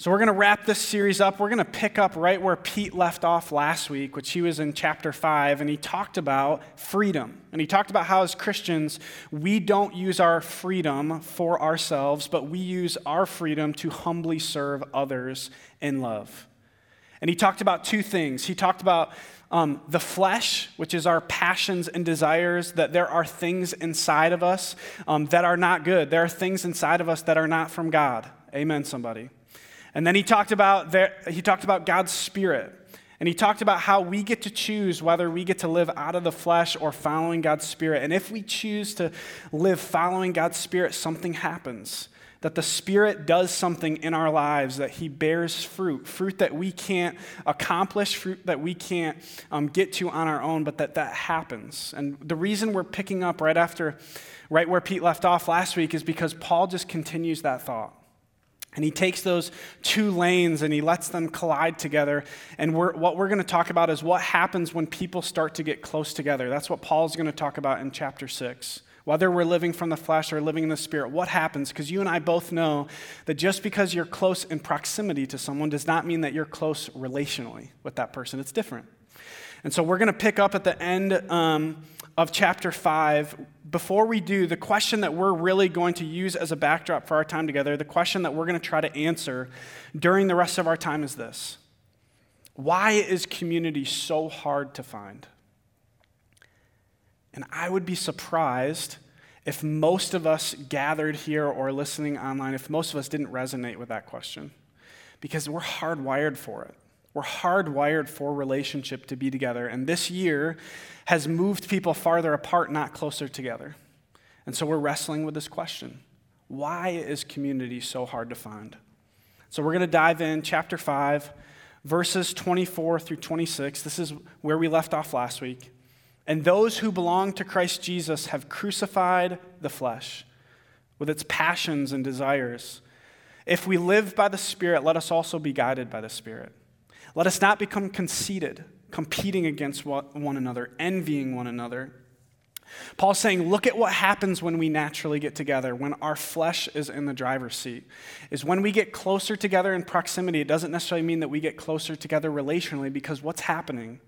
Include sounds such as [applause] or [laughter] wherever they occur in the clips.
So, we're going to wrap this series up. We're going to pick up right where Pete left off last week, which he was in chapter 5, and he talked about freedom. And he talked about how, as Christians, we don't use our freedom for ourselves, but we use our freedom to humbly serve others in love. And he talked about two things. He talked about um, the flesh, which is our passions and desires, that there are things inside of us um, that are not good. There are things inside of us that are not from God. Amen, somebody. And then he talked about he talked about God's spirit. And he talked about how we get to choose whether we get to live out of the flesh or following God's spirit. And if we choose to live following God's spirit, something happens. That the Spirit does something in our lives, that He bears fruit, fruit that we can't accomplish, fruit that we can't um, get to on our own, but that that happens. And the reason we're picking up right after, right where Pete left off last week, is because Paul just continues that thought. And he takes those two lanes and he lets them collide together. And we're, what we're going to talk about is what happens when people start to get close together. That's what Paul's going to talk about in chapter 6. Whether we're living from the flesh or living in the spirit, what happens? Because you and I both know that just because you're close in proximity to someone does not mean that you're close relationally with that person. It's different. And so we're going to pick up at the end um, of chapter 5 before we do, the question that we're really going to use as a backdrop for our time together, the question that we're going to try to answer during the rest of our time is this Why is community so hard to find? And I would be surprised if most of us gathered here or listening online, if most of us didn't resonate with that question, because we're hardwired for it. We're hardwired for relationship to be together. And this year has moved people farther apart, not closer together. And so we're wrestling with this question Why is community so hard to find? So we're going to dive in, chapter 5, verses 24 through 26. This is where we left off last week. And those who belong to Christ Jesus have crucified the flesh with its passions and desires. If we live by the Spirit, let us also be guided by the Spirit. Let us not become conceited, competing against one another, envying one another. Paul's saying, look at what happens when we naturally get together, when our flesh is in the driver's seat. Is when we get closer together in proximity, it doesn't necessarily mean that we get closer together relationally, because what's happening?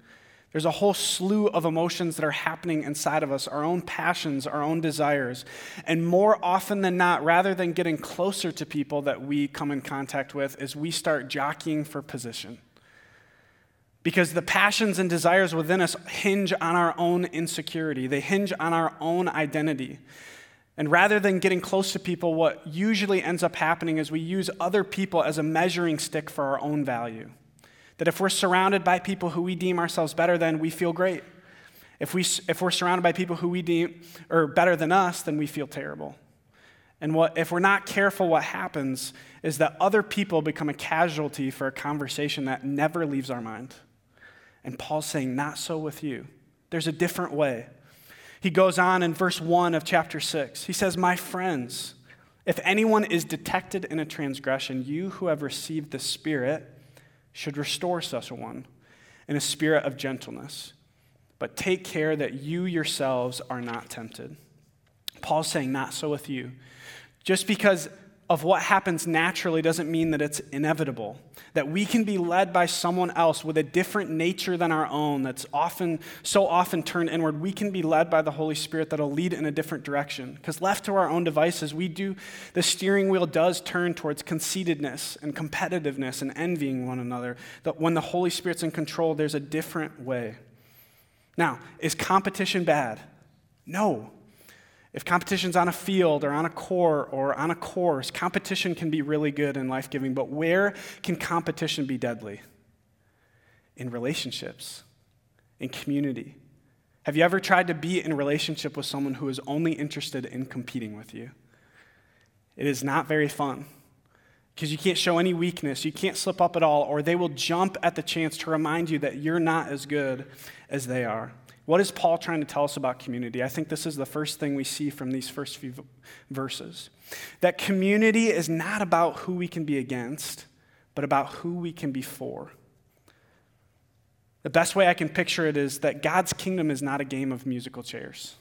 There's a whole slew of emotions that are happening inside of us, our own passions, our own desires. And more often than not, rather than getting closer to people that we come in contact with, is we start jockeying for position. Because the passions and desires within us hinge on our own insecurity, they hinge on our own identity. And rather than getting close to people, what usually ends up happening is we use other people as a measuring stick for our own value. That if we're surrounded by people who we deem ourselves better than, we feel great. If, we, if we're surrounded by people who we deem are better than us, then we feel terrible. And what, if we're not careful, what happens is that other people become a casualty for a conversation that never leaves our mind. And Paul's saying, Not so with you. There's a different way. He goes on in verse 1 of chapter 6. He says, My friends, if anyone is detected in a transgression, you who have received the Spirit should restore such a one in a spirit of gentleness. But take care that you yourselves are not tempted. Paul's saying, Not so with you. Just because of what happens naturally doesn't mean that it's inevitable. That we can be led by someone else with a different nature than our own, that's often, so often turned inward. We can be led by the Holy Spirit that'll lead in a different direction. Because left to our own devices, we do, the steering wheel does turn towards conceitedness and competitiveness and envying one another. That when the Holy Spirit's in control, there's a different way. Now, is competition bad? No. If competition's on a field or on a core or on a course, competition can be really good and life giving, but where can competition be deadly? In relationships, in community. Have you ever tried to be in relationship with someone who is only interested in competing with you? It is not very fun because you can't show any weakness, you can't slip up at all, or they will jump at the chance to remind you that you're not as good as they are. What is Paul trying to tell us about community? I think this is the first thing we see from these first few verses. That community is not about who we can be against, but about who we can be for. The best way I can picture it is that God's kingdom is not a game of musical chairs.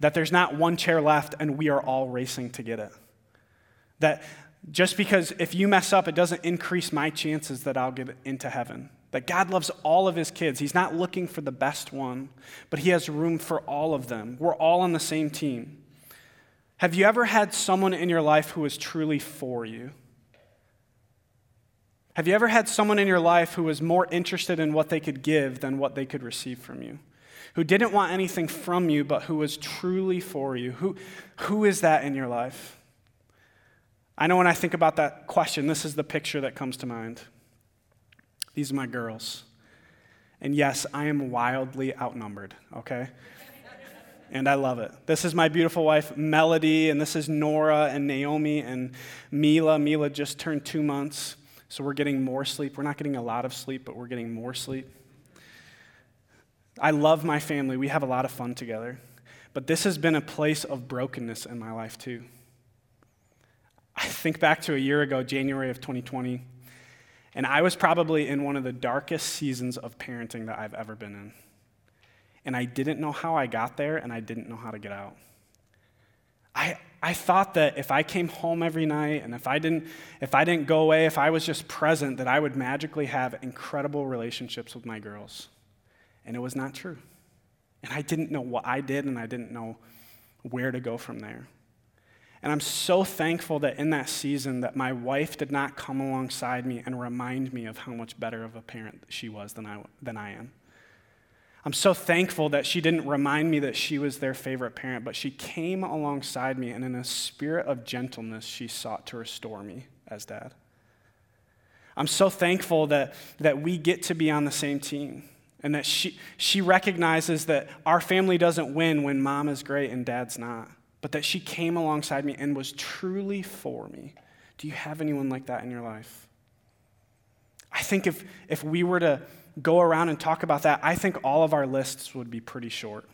That there's not one chair left and we are all racing to get it. That Just because if you mess up, it doesn't increase my chances that I'll get into heaven. That God loves all of his kids. He's not looking for the best one, but he has room for all of them. We're all on the same team. Have you ever had someone in your life who was truly for you? Have you ever had someone in your life who was more interested in what they could give than what they could receive from you? Who didn't want anything from you, but who was truly for you? Who, who is that in your life? I know when I think about that question, this is the picture that comes to mind. These are my girls. And yes, I am wildly outnumbered, okay? and I love it. This is my beautiful wife, Melody, and this is Nora and Naomi and Mila. Mila just turned two months, so we're getting more sleep. We're not getting a lot of sleep, but we're getting more sleep. I love my family. We have a lot of fun together. But this has been a place of brokenness in my life, too. I think back to a year ago, January of 2020, and I was probably in one of the darkest seasons of parenting that I've ever been in and I didn't know how I got there, and I didn't know how to get out. I, I thought that if I came home every night and if I, didn't, if I didn't go away, if I was just present, that I would magically have incredible relationships with my girls. And it was not true. And I didn't know what I did, and I didn't know where to go from there. And I'm so thankful that in that season that my wife did not come alongside me and remind me of how much better of a parent she was than I, than I am. I'm so thankful that she didn't remind me that she was their favorite parent, but she came alongside me, and in a spirit of gentleness, she sought to restore me as dad. I'm so thankful that, that we get to be on the same team and that she, she recognizes that our family doesn't win when mom is great and dad's not, but that she came alongside me and was truly for me. Do you have anyone like that in your life? I think if, if we were to go around and talk about that, I think all of our lists would be pretty short.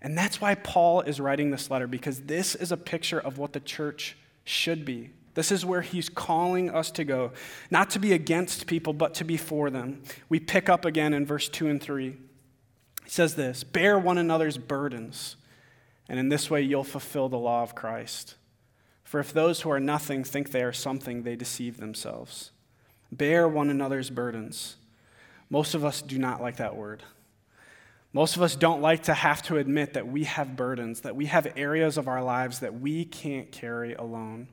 And that's why Paul is writing this letter, because this is a picture of what the church should be. This is where he's calling us to go, not to be against people, but to be for them. We pick up again in verse 2 and 3. He says this Bear one another's burdens, and in this way you'll fulfill the law of Christ. For if those who are nothing think they are something, they deceive themselves. Bear one another's burdens. Most of us do not like that word. Most of us don't like to have to admit that we have burdens, that we have areas of our lives that we can't carry alone.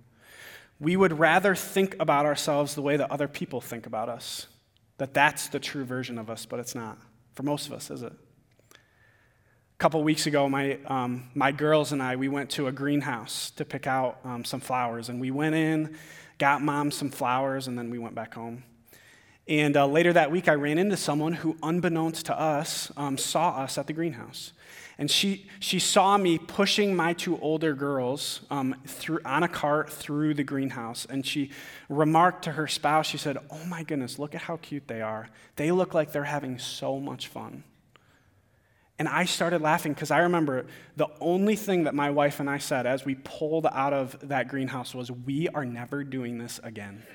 We would rather think about ourselves the way that other people think about us, that that's the true version of us, but it's not. For most of us, is it? Couple weeks ago, my, um, my girls and I, we went to a greenhouse to pick out um, some flowers, and we went in, got mom some flowers, and then we went back home. And uh, later that week, I ran into someone who, unbeknownst to us, um, saw us at the greenhouse. And she, she saw me pushing my two older girls um, through, on a cart through the greenhouse. And she remarked to her spouse, she said, Oh my goodness, look at how cute they are. They look like they're having so much fun. And I started laughing because I remember the only thing that my wife and I said as we pulled out of that greenhouse was, We are never doing this again. [laughs]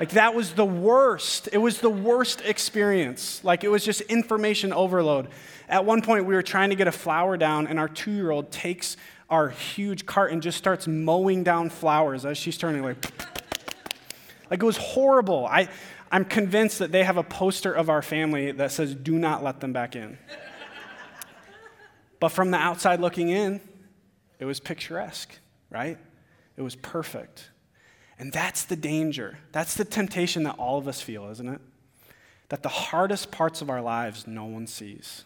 Like, that was the worst. It was the worst experience. Like, it was just information overload. At one point, we were trying to get a flower down, and our two year old takes our huge cart and just starts mowing down flowers as she's turning, like, [laughs] like it was horrible. I, I'm convinced that they have a poster of our family that says, Do not let them back in. But from the outside looking in, it was picturesque, right? It was perfect. And that's the danger. That's the temptation that all of us feel, isn't it? That the hardest parts of our lives no one sees.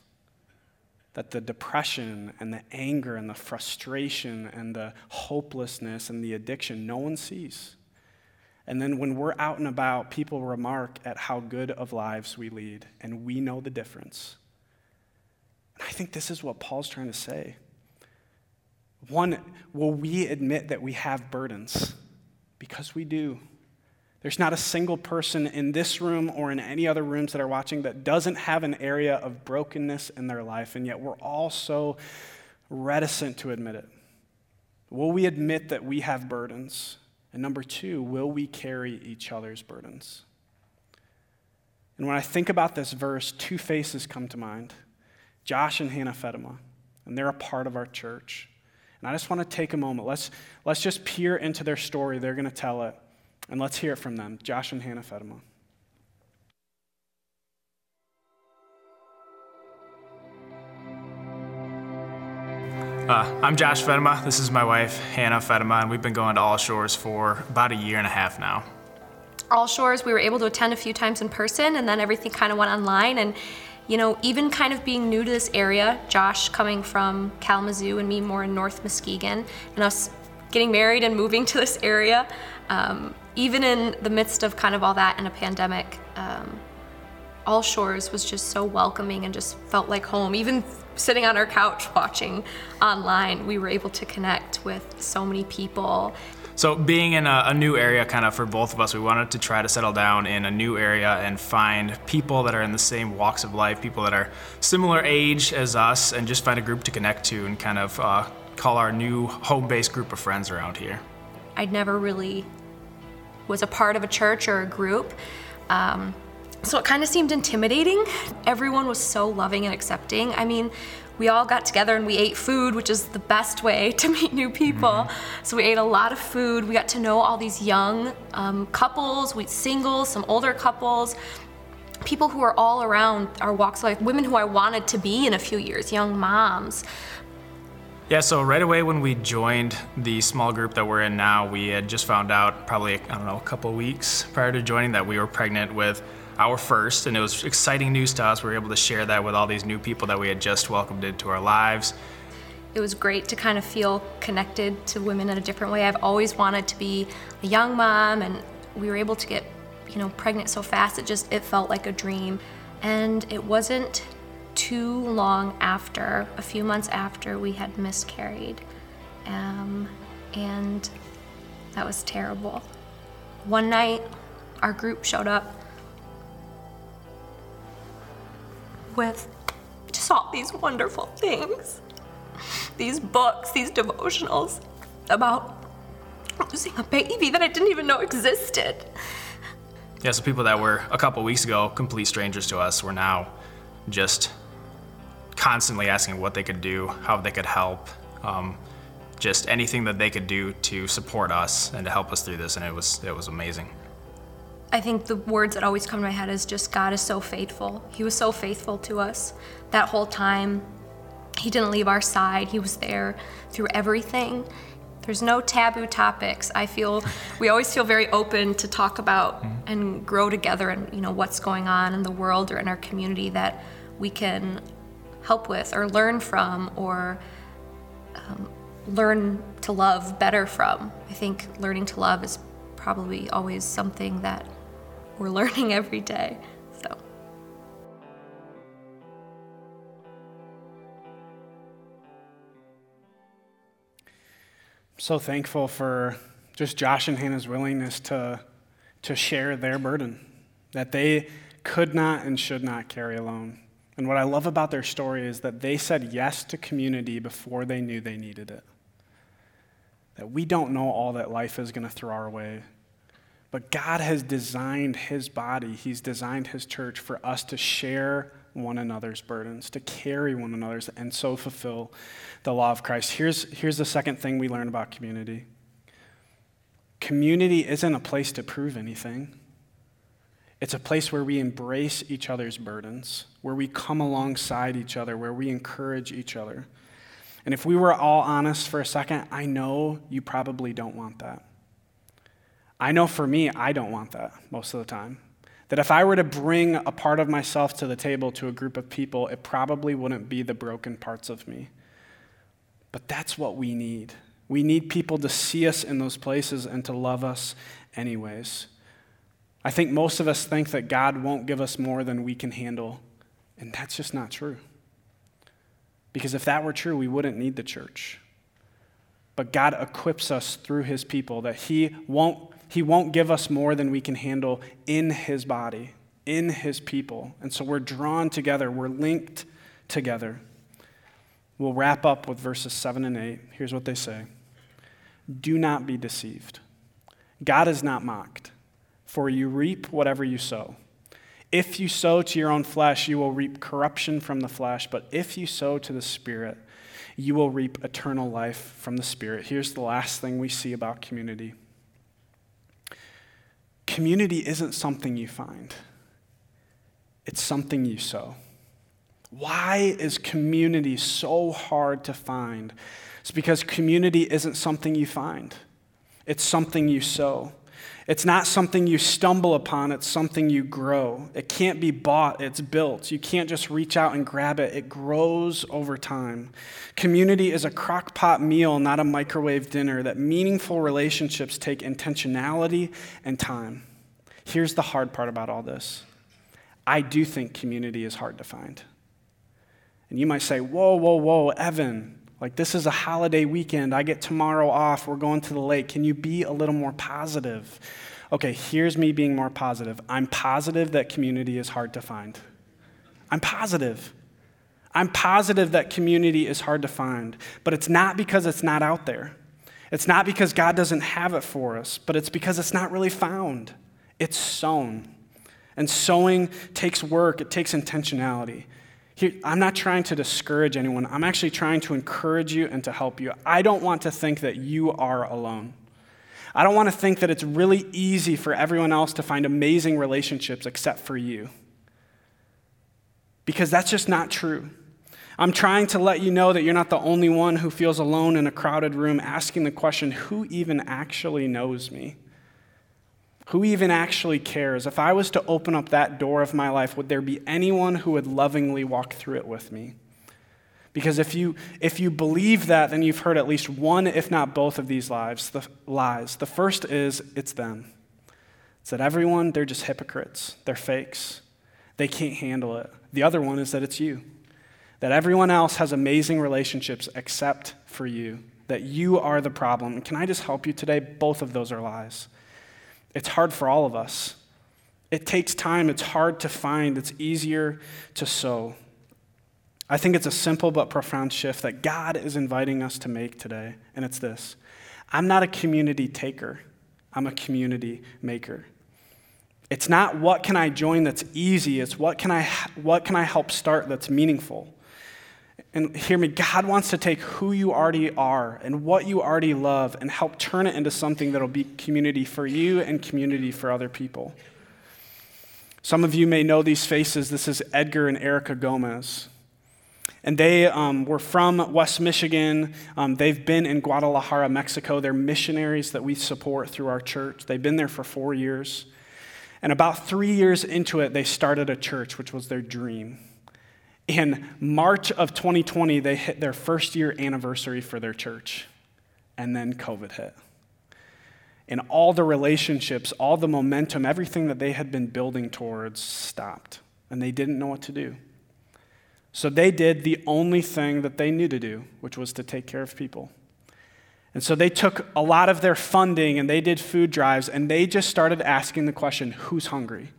That the depression and the anger and the frustration and the hopelessness and the addiction no one sees. And then when we're out and about, people remark at how good of lives we lead, and we know the difference. And I think this is what Paul's trying to say. One, will we admit that we have burdens? Because we do. There's not a single person in this room or in any other rooms that are watching that doesn't have an area of brokenness in their life, and yet we're all so reticent to admit it. Will we admit that we have burdens? And number two, will we carry each other's burdens? And when I think about this verse, two faces come to mind Josh and Hannah Fedema, and they're a part of our church. And I just want to take a moment. Let's, let's just peer into their story. They're going to tell it. And let's hear it from them. Josh and Hannah Fedema. Uh, I'm Josh Fedema. This is my wife, Hannah Fedema, and we've been going to All Shores for about a year and a half now. All Shores, we were able to attend a few times in person, and then everything kind of went online. And, you know, even kind of being new to this area, Josh coming from Kalamazoo and me more in North Muskegon, and us getting married and moving to this area, um, even in the midst of kind of all that and a pandemic, um, All Shores was just so welcoming and just felt like home. Even sitting on our couch watching online, we were able to connect with so many people. So, being in a, a, new area, kind of for both of us, we wanted to try to settle down in a new area and find people that are in the same walks of life, people that are similar age as us, and just find a group to connect to and kind of uh, call our new home based group of friends around here. I'd never really was a part of a church or a group. Um, so it kind of seemed intimidating. Everyone was so loving and accepting. I mean, we all got together and we ate food, which is the best way [laughs] to meet new people. Mm-hmm. So we ate a lot of food. We got to know all these young um, couples, we singles, some older couples, people who are all around our walks of life, women who I wanted to be in a few years, young moms. Yeah, so right away when we joined the small group that we're in now, we had just found out probably, I don't know, a couple weeks prior to joining that we were pregnant with our first, and it was exciting news to us. We were able to share that with all these new people that we had just welcomed into our lives. It was great to kind of feel connected to women in a different way. I've always wanted to be a young mom, and we were able to get, you know, pregnant so fast. It just it felt like a dream, and it wasn't too long after, a few months after we had miscarried, um, and that was terrible. One night, our group showed up with just all these wonderful things. These books, these devotionals about losing a baby that I didn't even know existed. Yeah, so people that were a couple weeks ago complete strangers to us were now just constantly asking what they could do, how they could help, um, just anything that they could do to support us and to help us through this, and it was it was amazing. I think the words that always come to my head is just God is so faithful. He was so faithful to us that whole time. He didn't leave our side. He was there through everything. There's no taboo topics. I feel we always feel very open to talk about mm-hmm. and grow together and you know what's going on in the world or in our community that we can help with or learn from or um, learn to love better from. I think learning to love is probably always something that we're learning every day. So. I'm so thankful for just Josh and Hannah's willingness to, to share their burden that they could not and should not carry alone. And what I love about their story is that they said yes to community before they knew they needed it. That we don't know all that life is going to throw our way. But God has designed His body, He's designed His church for us to share one another's burdens, to carry one another's, and so fulfill the law of Christ. Here's, here's the second thing we learn about community community isn't a place to prove anything. It's a place where we embrace each other's burdens, where we come alongside each other, where we encourage each other. And if we were all honest for a second, I know you probably don't want that. I know for me, I don't want that most of the time. That if I were to bring a part of myself to the table to a group of people, it probably wouldn't be the broken parts of me. But that's what we need. We need people to see us in those places and to love us anyways. I think most of us think that God won't give us more than we can handle, and that's just not true. Because if that were true, we wouldn't need the church. But God equips us through his people that he won't he won't give us more than we can handle in His body, in His people. And so we're drawn together, we're linked together. We'll wrap up with verses 7 and 8. Here's what they say Do not be deceived. God is not mocked, for you reap whatever you sow. If you sow to your own flesh, you will reap corruption from the flesh, but if you sow to the Spirit, you will reap eternal life from the Spirit. Here's the last thing we see about community community isn't something you find, it's something you sow. Why is community so hard to find? It's because community isn't something you find, it's something you sow. It's not something you stumble upon, it's something you grow. It can't be bought, it's built. You can't just reach out and grab it, it grows over time. Community is a crock pot meal, not a microwave dinner, that meaningful relationships take intentionality and time. Here's the hard part about all this I do think community is hard to find. And you might say, Whoa, whoa, whoa, Evan, like, this is a holiday weekend. I get tomorrow off. We're going to the lake. Can you be a little more positive? Okay, here's me being more positive. I'm positive that community is hard to find. I'm positive. I'm positive that community is hard to find, but it's not because it's not out there. It's not because God doesn't have it for us, but it's because it's not really found. It's sown. And sowing takes work, it takes intentionality. Here, I'm not trying to discourage anyone. I'm actually trying to encourage you and to help you. I don't want to think that you are alone. I don't want to think that it's really easy for everyone else to find amazing relationships except for you. Because that's just not true. I'm trying to let you know that you're not the only one who feels alone in a crowded room asking the question who even actually knows me? Who even actually cares? If I was to open up that door of my life, would there be anyone who would lovingly walk through it with me? Because if you, if you believe that, then you've heard at least one, if not both, of these lies. The, lies. the first is it's them. It's that everyone, they're just hypocrites, they're fakes, they can't handle it. The other one is that it's you. That everyone else has amazing relationships except for you, that you are the problem. Can I just help you today? Both of those are lies. It's hard for all of us. It takes time, it's hard to find, it's easier to sow. I think it's a simple but profound shift that God is inviting us to make today, and it's this I'm not a community taker, I'm a community maker. It's not what can I join that's easy, it's what can I, what can I help start that's meaningful. And hear me, God wants to take who you already are and what you already love and help turn it into something that'll be community for you and community for other people. Some of you may know these faces. This is Edgar and Erica Gomez. And they um, were from West Michigan. Um, they've been in Guadalajara, Mexico. They're missionaries that we support through our church. They've been there for four years. And about three years into it, they started a church, which was their dream. In March of 2020, they hit their first year anniversary for their church, and then COVID hit. And all the relationships, all the momentum, everything that they had been building towards stopped, and they didn't know what to do. So they did the only thing that they knew to do, which was to take care of people. And so they took a lot of their funding and they did food drives, and they just started asking the question who's hungry?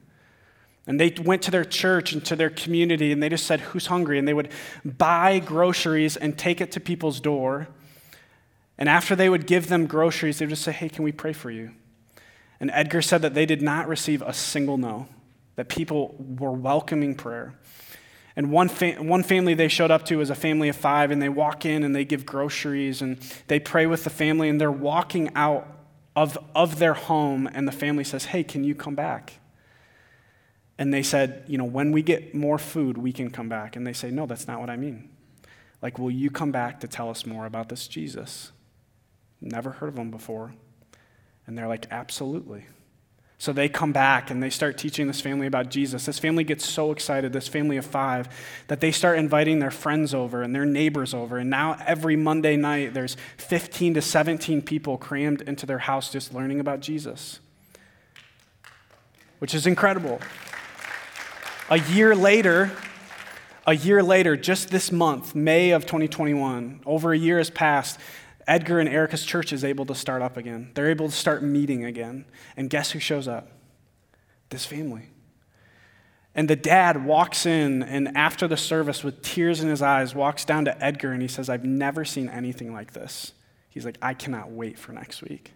And they went to their church and to their community and they just said, Who's hungry? And they would buy groceries and take it to people's door. And after they would give them groceries, they would just say, Hey, can we pray for you? And Edgar said that they did not receive a single no, that people were welcoming prayer. And one, one family they showed up to was a family of five, and they walk in and they give groceries and they pray with the family, and they're walking out of, of their home, and the family says, Hey, can you come back? And they said, you know, when we get more food, we can come back. And they say, no, that's not what I mean. Like, will you come back to tell us more about this Jesus? Never heard of him before. And they're like, absolutely. So they come back and they start teaching this family about Jesus. This family gets so excited, this family of five, that they start inviting their friends over and their neighbors over. And now every Monday night, there's 15 to 17 people crammed into their house just learning about Jesus, which is incredible. A year later, a year later, just this month, May of 2021, over a year has passed, Edgar and Erica's church is able to start up again. They're able to start meeting again. And guess who shows up? This family. And the dad walks in, and after the service, with tears in his eyes, walks down to Edgar and he says, I've never seen anything like this. He's like, I cannot wait for next week.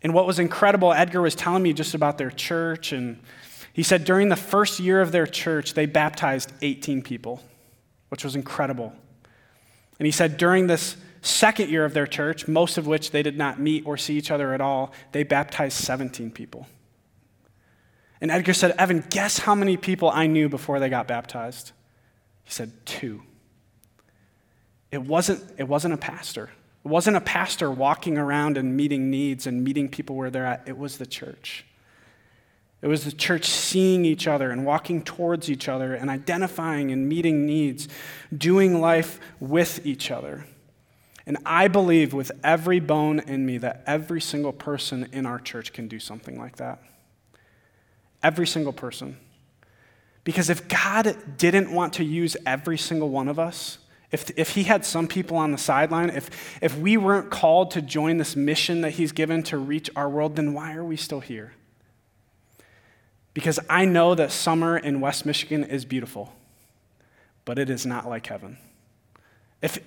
And what was incredible, Edgar was telling me just about their church and he said during the first year of their church, they baptized 18 people, which was incredible. And he said during this second year of their church, most of which they did not meet or see each other at all, they baptized 17 people. And Edgar said, Evan, guess how many people I knew before they got baptized? He said, two. It wasn't, it wasn't a pastor. It wasn't a pastor walking around and meeting needs and meeting people where they're at. It was the church. It was the church seeing each other and walking towards each other and identifying and meeting needs, doing life with each other. And I believe with every bone in me that every single person in our church can do something like that. Every single person. Because if God didn't want to use every single one of us, if, if he had some people on the sideline, if, if we weren't called to join this mission that he's given to reach our world, then why are we still here? Because I know that summer in West Michigan is beautiful, but it is not like heaven. If,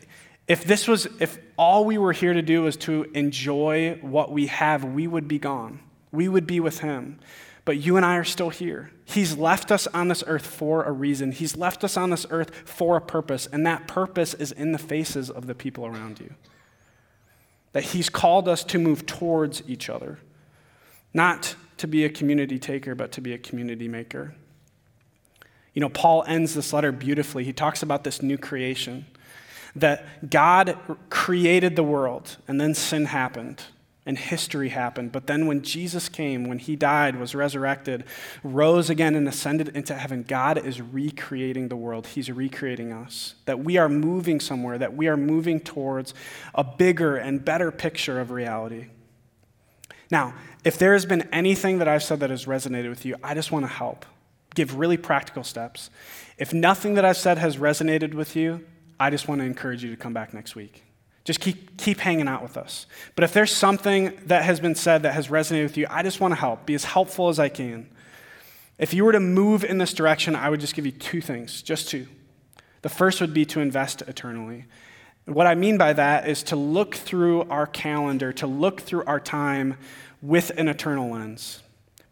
if this was, if all we were here to do was to enjoy what we have, we would be gone. We would be with him. But you and I are still here. He's left us on this earth for a reason. He's left us on this earth for a purpose, and that purpose is in the faces of the people around you. That He's called us to move towards each other, not to be a community taker, but to be a community maker. You know, Paul ends this letter beautifully. He talks about this new creation that God created the world, and then sin happened and history happened. But then when Jesus came, when he died, was resurrected, rose again, and ascended into heaven, God is recreating the world. He's recreating us. That we are moving somewhere, that we are moving towards a bigger and better picture of reality. Now, if there has been anything that I've said that has resonated with you, I just want to help. Give really practical steps. If nothing that I've said has resonated with you, I just want to encourage you to come back next week. Just keep, keep hanging out with us. But if there's something that has been said that has resonated with you, I just want to help, be as helpful as I can. If you were to move in this direction, I would just give you two things, just two. The first would be to invest eternally. What I mean by that is to look through our calendar, to look through our time with an eternal lens.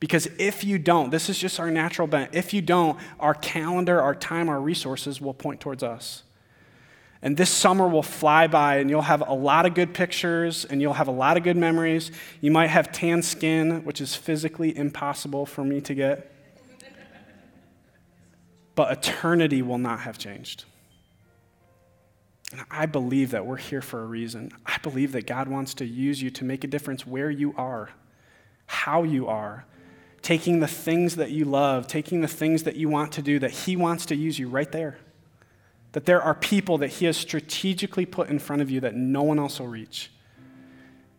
Because if you don't, this is just our natural bent. If you don't, our calendar, our time, our resources will point towards us. And this summer will fly by, and you'll have a lot of good pictures, and you'll have a lot of good memories. You might have tan skin, which is physically impossible for me to get. But eternity will not have changed. And I believe that we're here for a reason. I believe that God wants to use you to make a difference where you are, how you are, taking the things that you love, taking the things that you want to do, that He wants to use you right there. That there are people that He has strategically put in front of you that no one else will reach.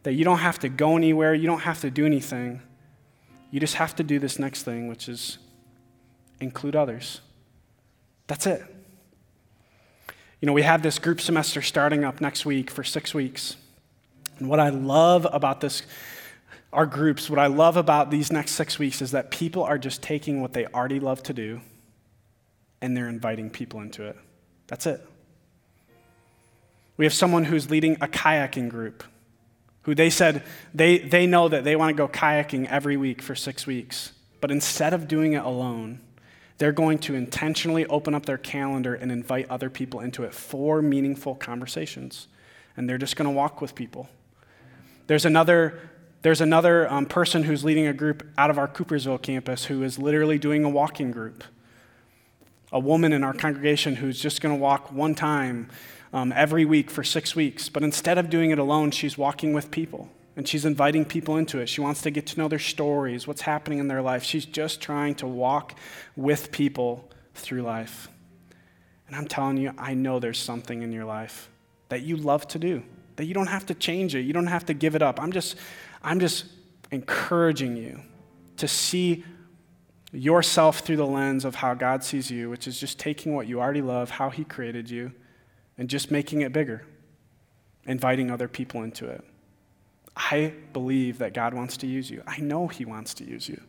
That you don't have to go anywhere, you don't have to do anything. You just have to do this next thing, which is include others. That's it. You know, we have this group semester starting up next week for six weeks. And what I love about this, our groups, what I love about these next six weeks is that people are just taking what they already love to do and they're inviting people into it. That's it. We have someone who's leading a kayaking group who they said they, they know that they want to go kayaking every week for six weeks. But instead of doing it alone, they're going to intentionally open up their calendar and invite other people into it for meaningful conversations. And they're just going to walk with people. There's another, there's another um, person who's leading a group out of our Coopersville campus who is literally doing a walking group a woman in our congregation who's just going to walk one time um, every week for six weeks. But instead of doing it alone, she's walking with people and she's inviting people into it. She wants to get to know their stories, what's happening in their life. She's just trying to walk with people through life. And I'm telling you, I know there's something in your life that you love to do, that you don't have to change it, you don't have to give it up. I'm just, I'm just encouraging you to see yourself through the lens of how God sees you, which is just taking what you already love, how He created you, and just making it bigger, inviting other people into it. I believe that God wants to use you. I know He wants to use you.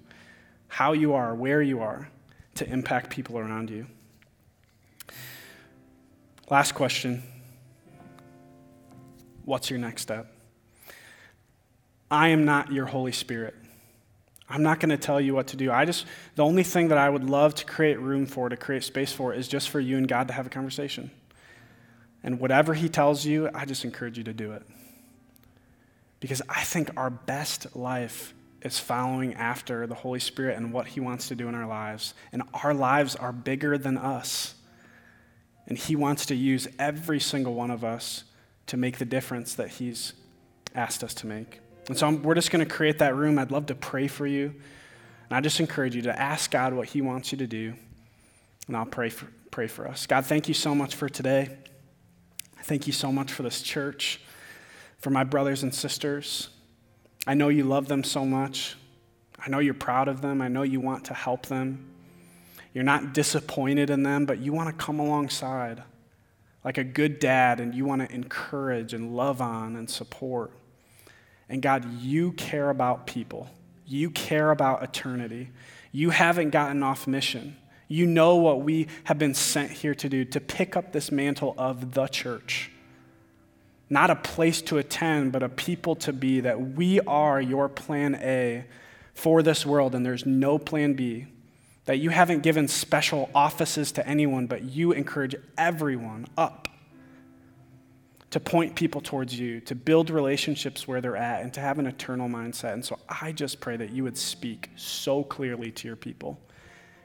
How you are, where you are, to impact people around you. Last question What's your next step? I am not your Holy Spirit. I'm not going to tell you what to do. I just, the only thing that I would love to create room for, to create space for, is just for you and God to have a conversation. And whatever He tells you, I just encourage you to do it. Because I think our best life is following after the Holy Spirit and what He wants to do in our lives. And our lives are bigger than us. And He wants to use every single one of us to make the difference that He's asked us to make. And so I'm, we're just going to create that room. I'd love to pray for you. And I just encourage you to ask God what He wants you to do. And I'll pray for, pray for us. God, thank you so much for today. Thank you so much for this church, for my brothers and sisters. I know you love them so much. I know you're proud of them. I know you want to help them. You're not disappointed in them, but you want to come alongside like a good dad and you want to encourage and love on and support. And God, you care about people. You care about eternity. You haven't gotten off mission. You know what we have been sent here to do to pick up this mantle of the church. Not a place to attend, but a people to be, that we are your plan A for this world, and there's no plan B. That you haven't given special offices to anyone, but you encourage everyone up to point people towards you, to build relationships where they're at, and to have an eternal mindset. And so I just pray that you would speak so clearly to your people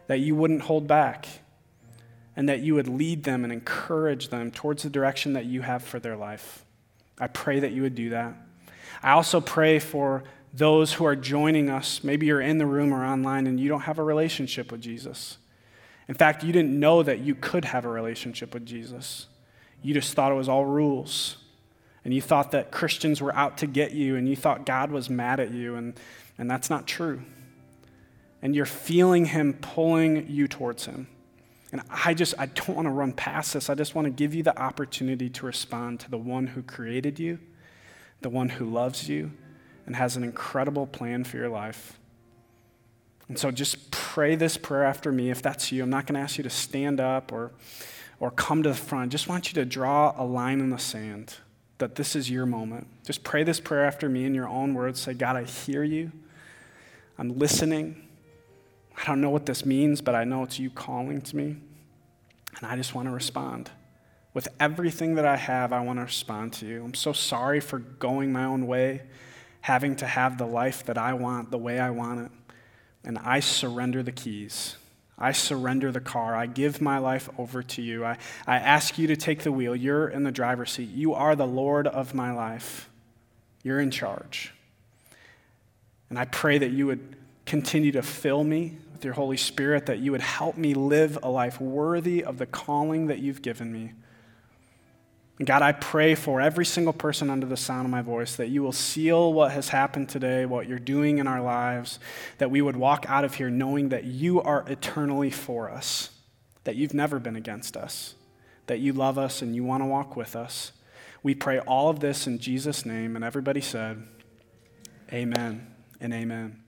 that you wouldn't hold back, and that you would lead them and encourage them towards the direction that you have for their life. I pray that you would do that. I also pray for those who are joining us. Maybe you're in the room or online and you don't have a relationship with Jesus. In fact, you didn't know that you could have a relationship with Jesus. You just thought it was all rules. And you thought that Christians were out to get you, and you thought God was mad at you, and, and that's not true and you're feeling Him pulling you towards Him. And I just, I don't want to run past this. I just want to give you the opportunity to respond to the one who created you, the one who loves you, and has an incredible plan for your life. And so just pray this prayer after me if that's you. I'm not going to ask you to stand up or, or come to the front. I just want you to draw a line in the sand that this is your moment. Just pray this prayer after me in your own words. Say, God, I hear you. I'm listening. I don't know what this means, but I know it's you calling to me. And I just want to respond. With everything that I have, I want to respond to you. I'm so sorry for going my own way, having to have the life that I want the way I want it. And I surrender the keys. I surrender the car. I give my life over to you. I, I ask you to take the wheel. You're in the driver's seat. You are the Lord of my life. You're in charge. And I pray that you would continue to fill me with your Holy Spirit, that you would help me live a life worthy of the calling that you've given me. And God, I pray for every single person under the sound of my voice that you will seal what has happened today, what you're doing in our lives, that we would walk out of here knowing that you are eternally for us, that you've never been against us, that you love us and you want to walk with us. We pray all of this in Jesus' name. And everybody said, Amen and amen.